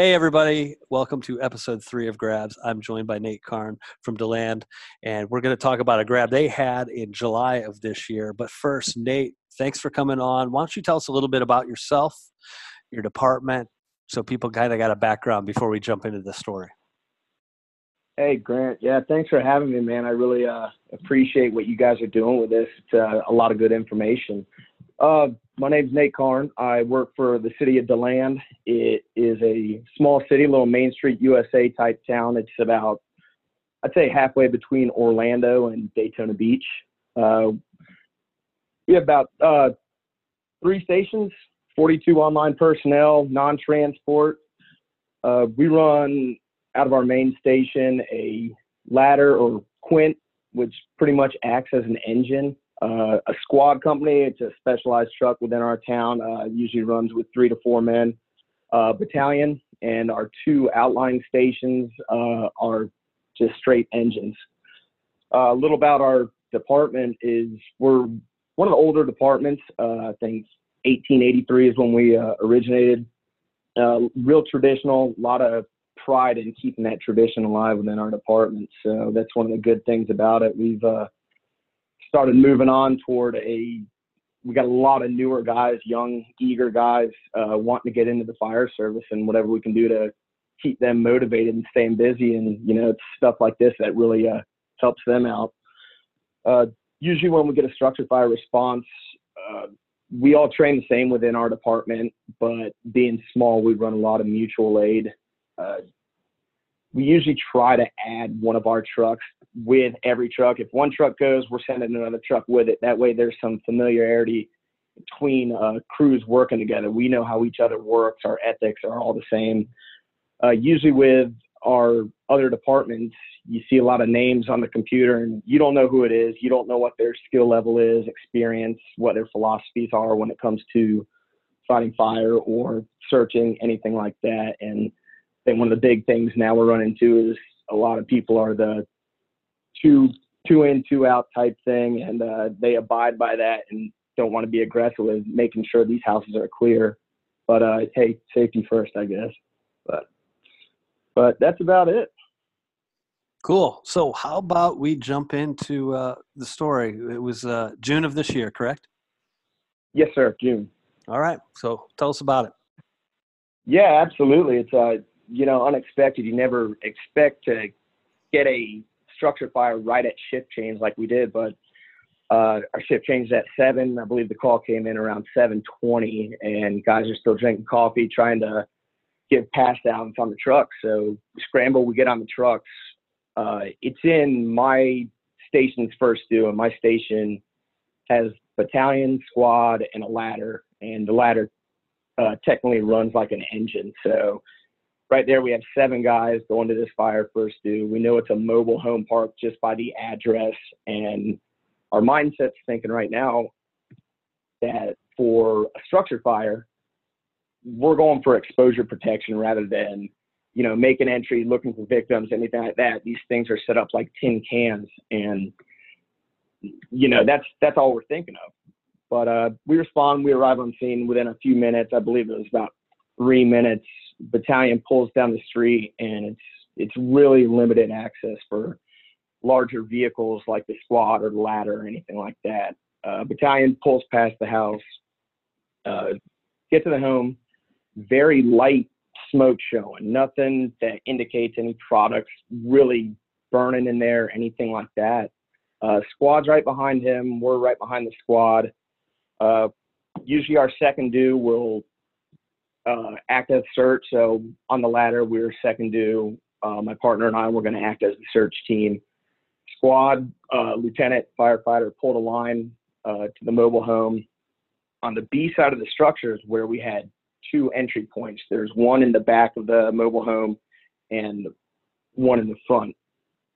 Hey, everybody. Welcome to episode three of Grabs. I'm joined by Nate Karn from DeLand, and we're going to talk about a grab they had in July of this year. But first, Nate, thanks for coming on. Why don't you tell us a little bit about yourself, your department, so people kind of got a background before we jump into the story? Hey, Grant. Yeah, thanks for having me, man. I really uh, appreciate what you guys are doing with this. It's uh, a lot of good information. Uh, my name's Nate Karn. I work for the city of DeLand. It is a small city, little Main Street USA type town. It's about, I'd say, halfway between Orlando and Daytona Beach. Uh, we have about uh, three stations, 42 online personnel, non-transport. Uh, we run out of our main station a ladder or quint, which pretty much acts as an engine uh, a squad company. It's a specialized truck within our town. Uh, usually runs with three to four men. Uh, battalion and our two outlying stations uh, are just straight engines. Uh, a little about our department is we're one of the older departments. Uh, I think 1883 is when we originated. real traditional, a lot of pride in keeping that tradition alive within our department. So that's one of the good things about it. We've started moving on toward a we got a lot of newer guys, young, eager guys, uh, wanting to get into the fire service and whatever we can do to keep them motivated and staying busy. And, you know, it's stuff like this that really uh, helps them out. Uh, usually when we get a structured fire response, uh, we all train the same within our department, but being small, we run a lot of mutual aid. We usually try to add one of our trucks with every truck. If one truck goes, we're sending another truck with it. That way, there's some familiarity between uh, crews working together. We know how each other works. Our ethics are all the same. Uh, usually, with our other departments, you see a lot of names on the computer, and you don't know who it is. You don't know what their skill level is, experience, what their philosophies are when it comes to fighting fire or searching, anything like that. And think one of the big things now we're running into is a lot of people are the two two in two out type thing, and uh, they abide by that and don't want to be aggressive with making sure these houses are clear. But uh, hey, safety first, I guess. But but that's about it. Cool. So how about we jump into uh, the story? It was uh, June of this year, correct? Yes, sir. June. All right. So tell us about it. Yeah, absolutely. It's uh, you know, unexpected. You never expect to get a structure fire right at shift change like we did, but uh, our shift changed at seven. I believe the call came in around 7:20, and guys are still drinking coffee, trying to give pass downs on the truck. So scramble, we get on the trucks. Uh, it's in my station's first due, and my station has battalion, squad, and a ladder, and the ladder uh, technically runs like an engine. So right there we have seven guys going to this fire first due. We know it's a mobile home park just by the address, and our mindset's thinking right now that for a structure fire, we're going for exposure protection rather than you know make an entry looking for victims anything like that. These things are set up like tin cans and you know that's that's all we're thinking of. But uh, we respond we arrive on scene within a few minutes. I believe it was about three minutes battalion pulls down the street and it's it's really limited access for larger vehicles like the squad or the ladder or anything like that. Uh, battalion pulls past the house, uh, get to the home, very light smoke showing, nothing that indicates any products really burning in there, anything like that. Uh, squad's right behind him. We're right behind the squad. Uh, usually, our second due will uh, active search. So on the ladder, we were second due. Uh, my partner and I were going to act as the search team. Squad uh, lieutenant firefighter pulled a line uh, to the mobile home. On the B side of the structures, where we had two entry points, there's one in the back of the mobile home and one in the front.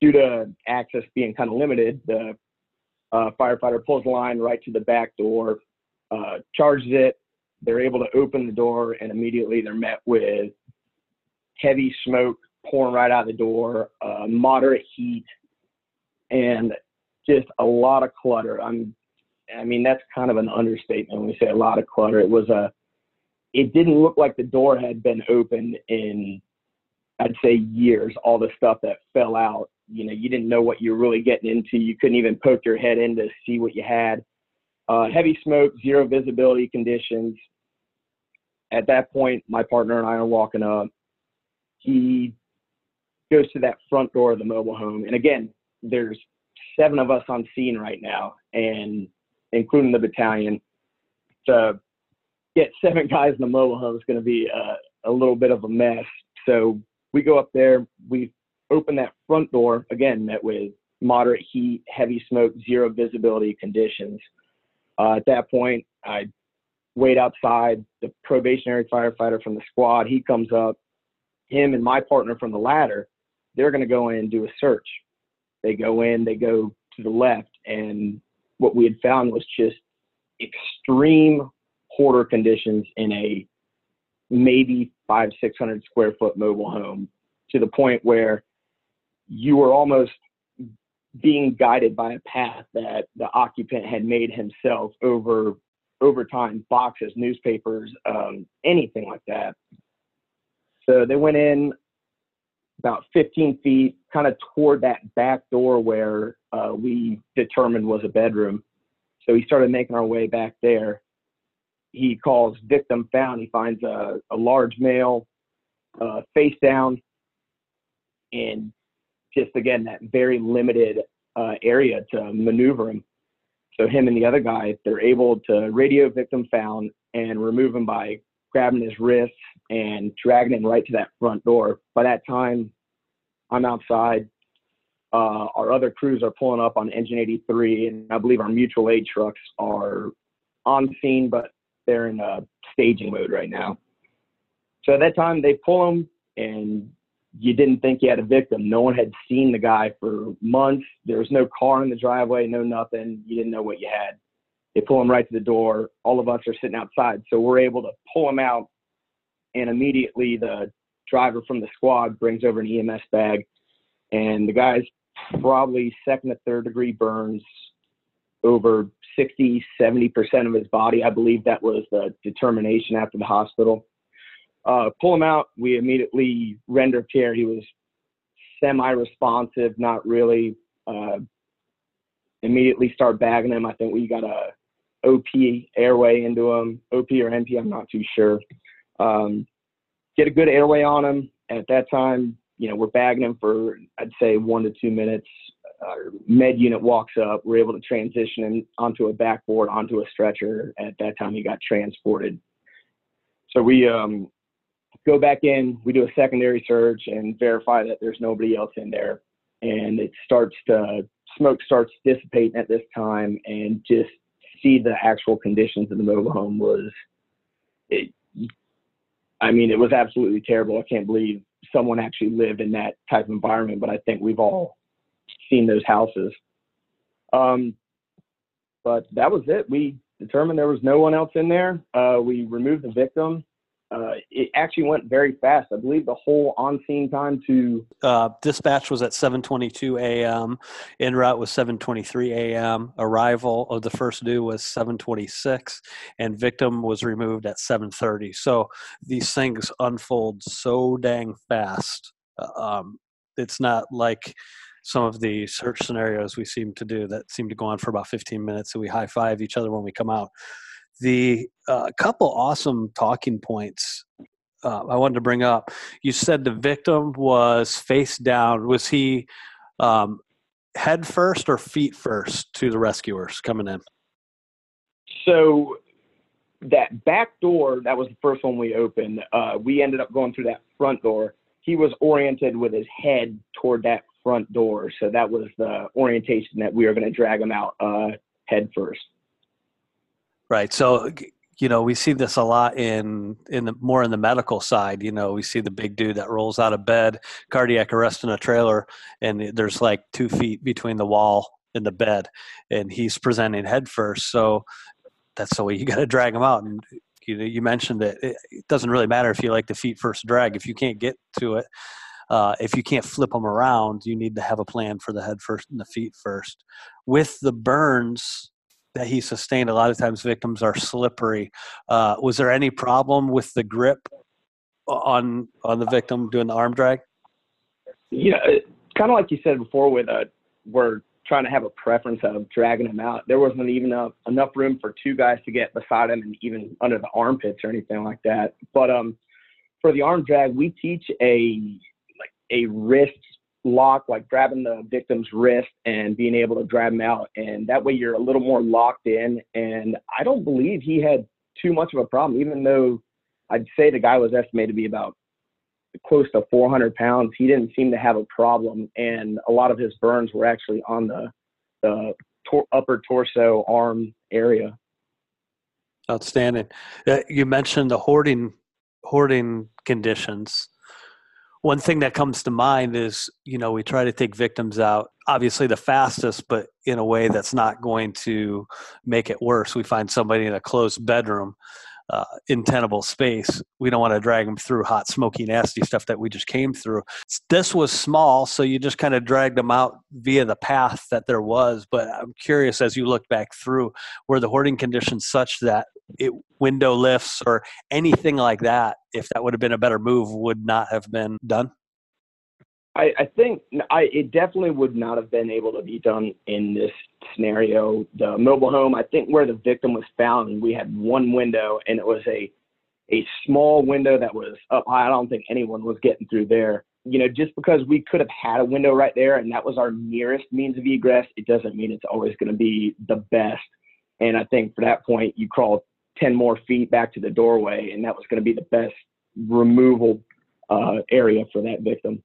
Due to access being kind of limited, the uh, firefighter pulls the line right to the back door, uh, charges it, they're able to open the door and immediately they're met with heavy smoke pouring right out of the door, uh, moderate heat, and just a lot of clutter. I'm, I mean, that's kind of an understatement when we say a lot of clutter. It was a it didn't look like the door had been opened in, I'd say, years. All the stuff that fell out, you know, you didn't know what you were really getting into. You couldn't even poke your head in to see what you had. Uh, heavy smoke, zero visibility conditions. At that point, my partner and I are walking up. He goes to that front door of the mobile home. And again, there's seven of us on scene right now, and including the battalion. To get seven guys in the mobile home is going to be a, a little bit of a mess. So we go up there, we open that front door, again, met with moderate heat, heavy smoke, zero visibility conditions. Uh, at that point, I wait outside. The probationary firefighter from the squad, he comes up. Him and my partner from the ladder, they're going to go in and do a search. They go in, they go to the left, and what we had found was just extreme hoarder conditions in a maybe five, 600 square foot mobile home to the point where you were almost being guided by a path that the occupant had made himself over over time boxes newspapers um, anything like that. So they went in about 15 feet kind of toward that back door where uh, we determined was a bedroom. So he started making our way back there. He calls victim found. He finds a, a large male uh, face down and just again that very limited uh, area to maneuver him. So him and the other guy, they're able to radio victim found and remove him by grabbing his wrists and dragging him right to that front door. By that time, I'm outside. Uh, our other crews are pulling up on Engine 83, and I believe our mutual aid trucks are on scene, but they're in a staging mode right now. So at that time, they pull him and you didn't think you had a victim. No one had seen the guy for months. There was no car in the driveway, no nothing. You didn't know what you had. They pull him right to the door. All of us are sitting outside. So we're able to pull him out. And immediately the driver from the squad brings over an EMS bag. And the guy's probably second to third degree burns over 60, 70% of his body. I believe that was the determination after the hospital uh, pull him out. We immediately render care. He was semi-responsive, not really. Uh, immediately start bagging him. I think we got a OP airway into him, OP or NP, I'm not too sure. Um, get a good airway on him. At that time, you know, we're bagging him for, I'd say, one to two minutes. Our med unit walks up. We're able to transition him onto a backboard, onto a stretcher. At that time, he got transported. So we um, go back in, we do a secondary search and verify that there's nobody else in there. And it starts to, smoke starts dissipating at this time and just see the actual conditions of the mobile home was, it, I mean, it was absolutely terrible. I can't believe someone actually lived in that type of environment, but I think we've all seen those houses. Um, but that was it. We determined there was no one else in there. Uh, we removed the victim uh, it actually went very fast. I believe the whole on-scene time to uh, dispatch was at 7:22 a.m. En route was 7:23 a.m. Arrival of the first due was 7:26, and victim was removed at 7:30. So these things unfold so dang fast. Uh, um, it's not like some of the search scenarios we seem to do that seem to go on for about 15 minutes, and we high five each other when we come out the uh, couple awesome talking points uh, I wanted to bring up. You said the victim was face down. Was he um, head first or feet first to the rescuers coming in? So that back door, that was the first one we opened. Uh, we ended up going through that front door. He was oriented with his head toward that front door, so that was the orientation that we were going to drag him out uh, head first. Right. So you know we see this a lot in in the more in the medical side you know we see the big dude that rolls out of bed cardiac arrest in a trailer and there's like two feet between the wall and the bed and he's presenting head first so that's the way you got to drag him out and you know you mentioned that it, it, doesn't really matter if you like the feet first drag if you can't get to it uh, if you can't flip them around you need to have a plan for the head first and the feet first with the burns that he sustained, a lot of times victims are slippery. Uh, was there any problem with the grip on on the victim doing the arm drag? Yeah, kind of like you said before, with uh, we're trying to have a preference of dragging him out. There wasn't even enough, enough room for two guys to get beside him and even under the armpits or anything like that. But um, for the arm drag, we teach a like a wrist lock, like grabbing the victim's wrist and being able to drag him out, and that way you're a little more locked in. And I don't believe he had too much of a problem, even though I'd say the guy was estimated to be about close to 400 pounds. He didn't seem to have a problem, and a lot of his burns were actually on the the tor- upper torso arm area. Outstanding. Uh, you mentioned the hoarding hoarding conditions. One thing that comes to mind is, you know, we try to take victims out, obviously the fastest, but in a way that's not going to make it worse. We find somebody in a closed bedroom uh, intenable space. We don't want to drag them through hot, smoky, nasty stuff that we just came through. This was small, so you just kind of dragged them out via the path that there was. But I'm curious as you look back through, were the hoarding conditions such that it window lifts or anything like that, if that would have been a better move, would not have been done? I, I think I, it definitely would not have been able to be done in this scenario. The mobile home, I think where the victim was found, we had one window and it was a a small window that was up high. I don't think anyone was getting through there. You know, just because we could have had a window right there and that was our nearest means of egress, it doesn't mean it's always going to be the best. And I think for that point, you crawl 10 more feet back to the doorway, and that was going to be the best removal uh, area for that victim.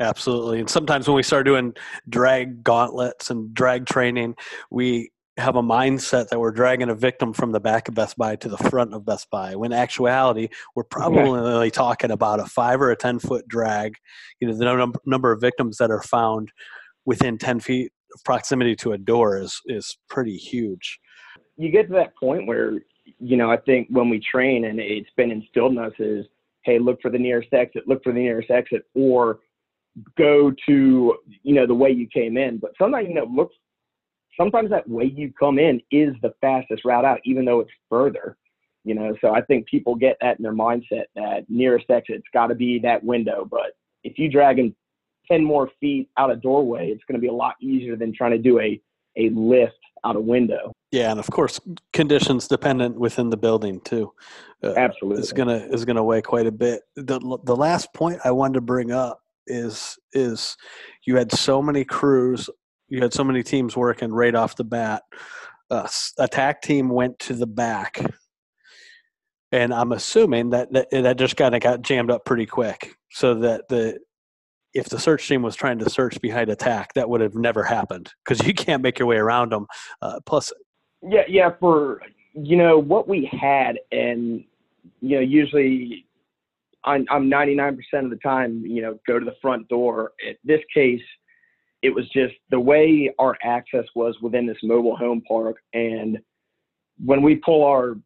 Absolutely. And sometimes when we start doing drag gauntlets and drag training, we have a mindset that we're dragging a victim from the back of Best Buy to the front of Best Buy. When actuality, we're probably yeah. talking about a five or a 10 foot drag. You know, the num- number of victims that are found within 10 feet of proximity to a door is, is pretty huge. You get to that point where, you know, I think when we train and it's been instilled in us is, hey, look for the nearest exit, look for the nearest exit, or go to you know the way you came in. But sometimes you know look sometimes that way you come in is the fastest route out even though it's further you know. So i think people get that in their mindset that nearest exit's got to be that window. But if you dragging 10 more feet out a doorway it's going to be a lot easier than trying to do a a lift out a window. Yeah and of course conditions dependent within the building too uh, absolutely. is gonna is gonna weigh quite a bit. The the last point i wanted to bring up is is you had so many crews, you had so many teams working right off the bat. Uh, attack team went to the back, and I'm assuming that that, that just kind of got jammed up pretty quick, so that the if the search team was trying to search behind attack, that would have never happened because you can't make your way around them. Uh, plus, yeah, yeah, for you know what we had, and you know usually I'm, I'm 99% of the time, you know, go to the front door. In this case, it was just the way our access was within this mobile home park. And when we pull our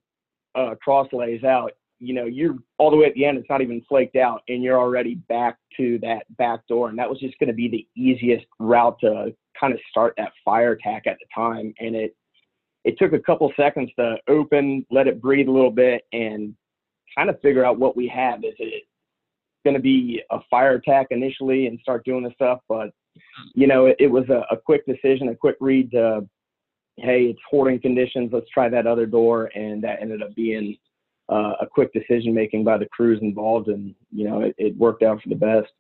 uh, cross lays out, you know, you're all the way at the end, it's not even flaked out, and you're already back to that back door. And that was just going to be the easiest route to kind of start that fire attack at the time. And it, it took a couple seconds to open, let it breathe a little bit, and kind of figure out what we have. Is it going to be a fire attack initially and start doing the stuff? But you know, it, it was a, a, quick decision, a quick read. To, hey, it's hoarding conditions. Let's try that other door, and that ended up being uh, a quick decision making by the crews involved, and you know, it, it worked out for the best.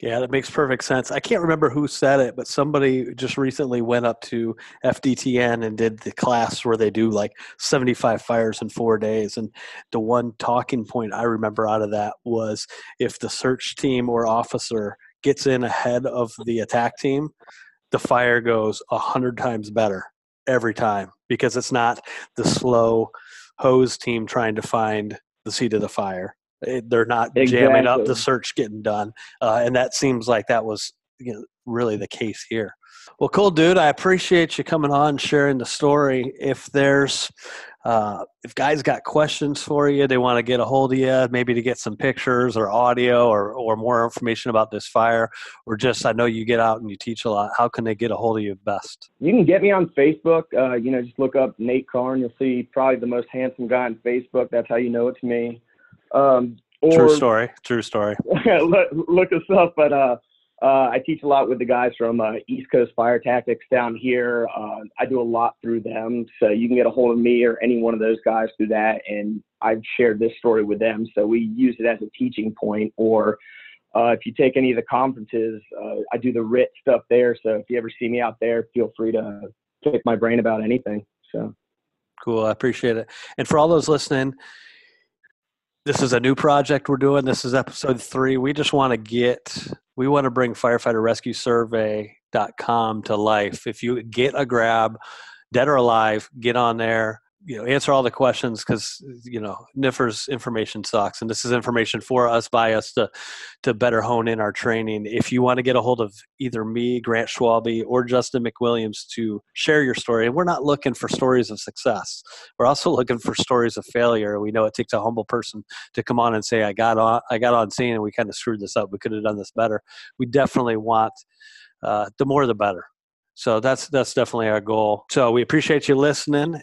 Yeah, that makes perfect sense. I can't remember who said it, but somebody just recently went up to FDTN and did the class where they do like 75 fires in four days. And the one talking point I remember out of that was if the search team or officer gets in ahead of the attack team, the fire goes a hundred times better every time because it's not the slow hose team trying to find the seat of the fire they're not exactly. jamming up the search getting done, uh, and that seems like that was you know, really the case here. Well, cool, dude. I appreciate you coming on, sharing the story. If there's, uh, if guys got questions for you, they want to get a hold of you, maybe to get some pictures or audio or, or more information about this fire, or just I know you get out and you teach a lot. How can they get a hold of you best? You can get me on Facebook. Uh, you know, just look up Nate Karn. You'll see probably the most handsome guy on Facebook. That's how you know it's me. Um, or, True story. True story. look, look us up, but uh, uh, I teach a lot with the guys from uh, East Coast Fire Tactics down here. Uh, I do a lot through them, so you can get a hold of me or any one of those guys through that. And I've shared this story with them, so we use it as a teaching point. Or uh, if you take any of the conferences, uh, I do the RIT stuff there. So if you ever see me out there, feel free to pick my brain about anything. So cool, I appreciate it. And for all those listening this is a new project we're doing. This is episode three. We just want to get, we want to bring firefighter rescue survey.com to life. If you get a grab, dead or alive, get on there, you know answer all the questions because you know NFIRS information sucks, and this is information for us by us to to better hone in our training. If you want to get a hold of either me, Grant Schwalbe, or Justin McWilliams to share your story, and we're not looking for stories of success, we're also looking for stories of failure. We know it takes a humble person to come on and say, "I got on, I got on scene, and we kind of screwed this up. We could have done this better." We definitely want uh, the more the better. So that's that's definitely our goal. So we appreciate you listening